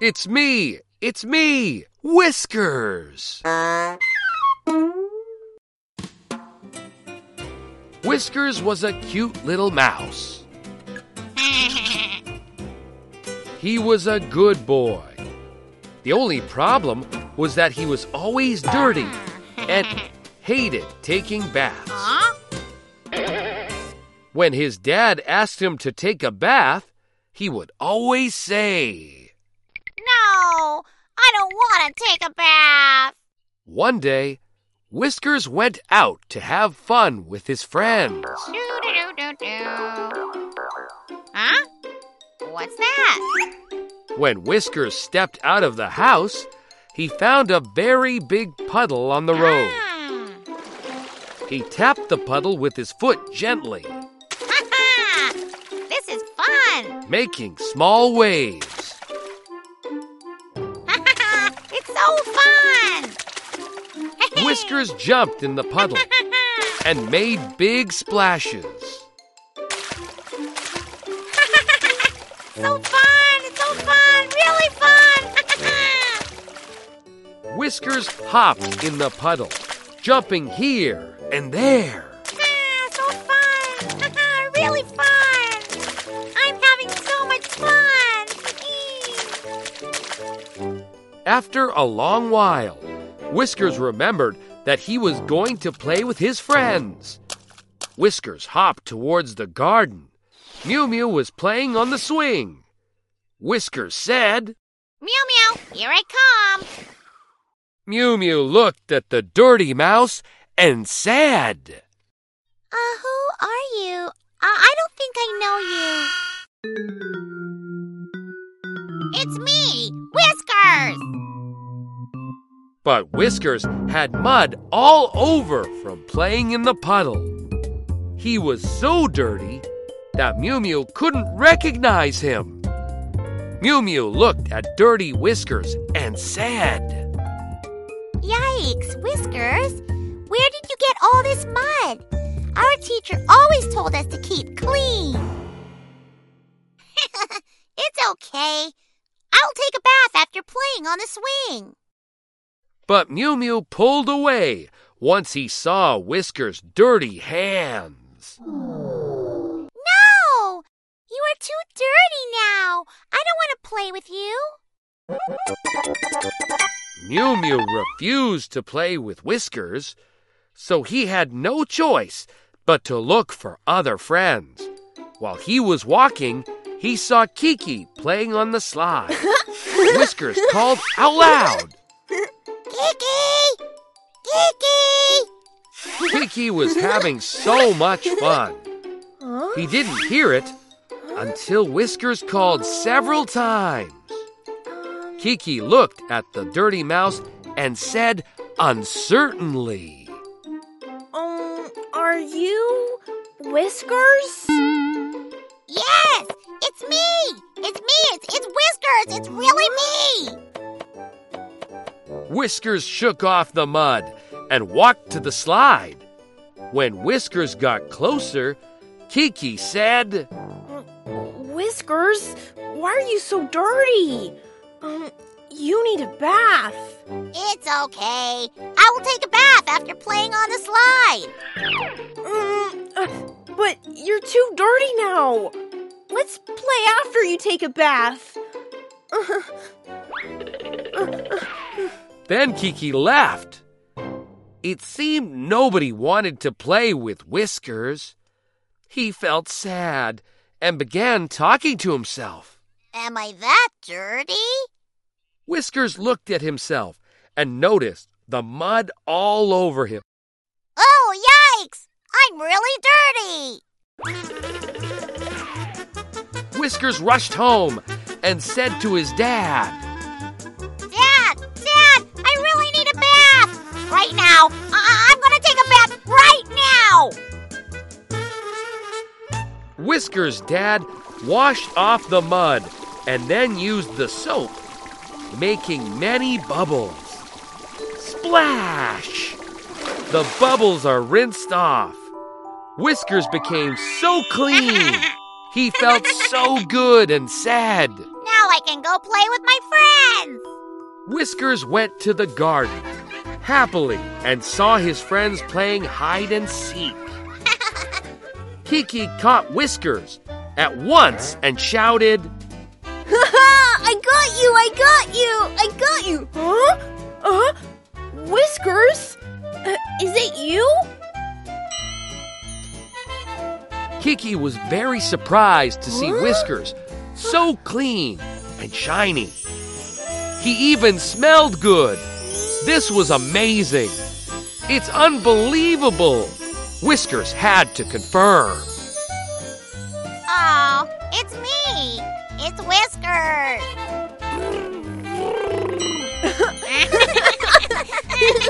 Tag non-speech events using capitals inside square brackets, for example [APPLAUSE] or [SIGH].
It's me! It's me! Whiskers! Whiskers was a cute little mouse. He was a good boy. The only problem was that he was always dirty and hated taking baths. When his dad asked him to take a bath, he would always say, I don't want to take a bath. One day, Whiskers went out to have fun with his friends. Do do do. Huh? What's that? When Whiskers stepped out of the house, he found a very big puddle on the road. Hmm. He tapped the puddle with his foot gently! This is fun. making small waves. So fun. [LAUGHS] Whiskers jumped in the puddle [LAUGHS] and made big splashes. [LAUGHS] so fun. So fun. Really fun. Whiskers hopped in the puddle, jumping here and there. After a long while, Whiskers remembered that he was going to play with his friends. Whiskers hopped towards the garden. Miumiu was playing on the swing. Whiskers said, Miumiu, Here I come. Miumiu looked at the dirty mouse and said, Uh, who are you? Uh, I don't think I know you. It's me, But Whiskers had mud all over from playing in the puddle. He was so dirty that Miumiu couldn't recognize him. Miumiu looked at dirty Whiskers and said, Yikes, Whiskers. Where did you get all this mud? Our teacher always told us to keep clean. [LAUGHS] it's okay. I'll take a bath after playing on the swing. But Miumiu pulled away once he saw Whiskers' dirty hands. No! You are too dirty now. I don't want to play with you. Miumiu refused to play with Whiskers, so he had no choice but to look for other friends. While he was walking, he saw Kiki playing on the slide. [LAUGHS] Whiskers called out loud. Kiki! Kiki! Kiki was having so much fun. He didn't hear it until Whiskers called several times. Kiki looked at the dirty mouse and said uncertainly, Um, are you Whiskers? Yes! It's me! It's me! It's, it's Whiskers! It's really me! Whiskers shook off the mud and walked to the slide. When Whiskers got closer, Kiki said, Whiskers, why are you so dirty? Um, you need a bath. It's okay. I will take a bath after playing on the slide. Um, uh, but you're too dirty now. Let's play after you take a bath. [LAUGHS] Then Kiki laughed. It seemed nobody wanted to play with Whiskers. He felt sad and began talking to himself. Am I that dirty? Whiskers looked at himself and noticed the mud all over him. Oh, yikes! I'm really dirty. Whiskers rushed home and said to his dad, Dad! Now! I- I'm gonna take a bath right now! Whiskers' dad washed off the mud and then used the soap, making many bubbles. Splash! The bubbles are rinsed off. Whiskers became so clean. [LAUGHS] He felt so good and sad. Now I can go play with my friends. Whiskers went to the garden happily and saw his friends playing hide and seek. [LAUGHS] Kiki caught Whiskers at once and shouted, [LAUGHS] I got you! I got you! I got you! Huh? Uh? Whiskers? Uh, is it you? Kiki was very surprised to see Huh? Whiskers so clean and shiny. He even smelled good. This was amazing. It's unbelievable. Whiskers had to confirm. Oh, it's me. It's Whiskers. [LAUGHS]